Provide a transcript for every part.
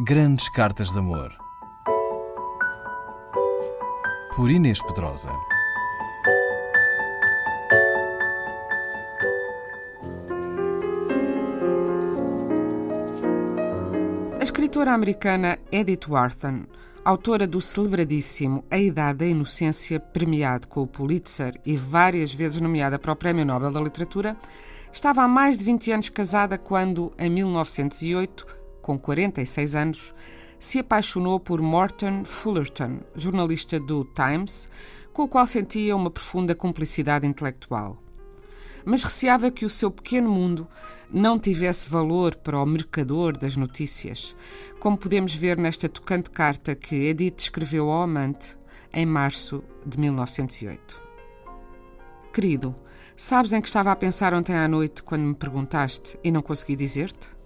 Grandes Cartas de Amor. Por Inês Pedrosa. A escritora americana Edith Wharton, autora do celebradíssimo A Idade da Inocência, premiado com o Pulitzer e várias vezes nomeada para o Prémio Nobel da Literatura, estava há mais de 20 anos casada quando, em 1908, com 46 anos, se apaixonou por Morton Fullerton, jornalista do Times, com o qual sentia uma profunda cumplicidade intelectual. Mas receava que o seu pequeno mundo não tivesse valor para o mercador das notícias, como podemos ver nesta tocante carta que Edith escreveu ao amante em março de 1908. Querido, sabes em que estava a pensar ontem à noite quando me perguntaste e não consegui dizer-te?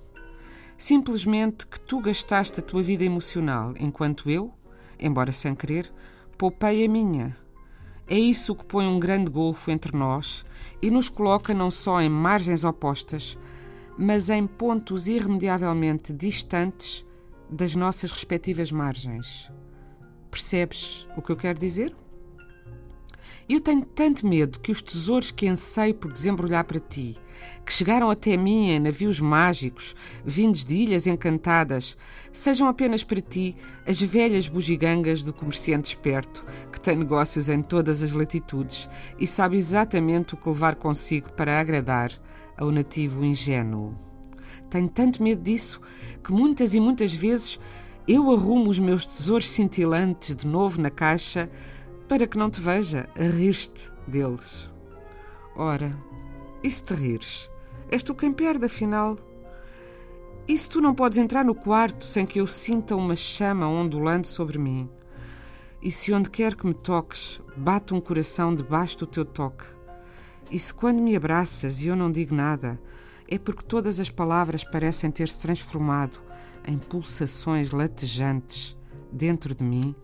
Simplesmente que tu gastaste a tua vida emocional, enquanto eu, embora sem querer, poupei a minha. É isso que põe um grande golfo entre nós e nos coloca não só em margens opostas, mas em pontos irremediavelmente distantes das nossas respectivas margens. Percebes o que eu quero dizer? Eu tenho tanto medo que os tesouros que anseio por desembrulhar para ti, que chegaram até mim em navios mágicos, vindos de ilhas encantadas, sejam apenas para ti as velhas bugigangas do comerciante esperto, que tem negócios em todas as latitudes e sabe exatamente o que levar consigo para agradar ao nativo ingênuo. Tenho tanto medo disso que muitas e muitas vezes eu arrumo os meus tesouros cintilantes de novo na caixa para que não te veja a rir-te deles. Ora, e se te rires? És tu quem perde, afinal. E se tu não podes entrar no quarto sem que eu sinta uma chama ondulante sobre mim? E se onde quer que me toques, bate um coração debaixo do teu toque? E se quando me abraças e eu não digo nada, é porque todas as palavras parecem ter-se transformado em pulsações latejantes dentro de mim?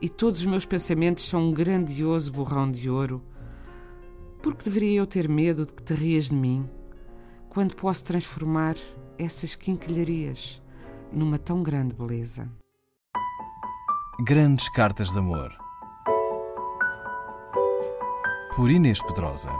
E todos os meus pensamentos são um grandioso borrão de ouro. Por que deveria eu ter medo de que te rias de mim, quando posso transformar essas quinquilharias numa tão grande beleza? Grandes Cartas de Amor. Por Inês Pedrosa.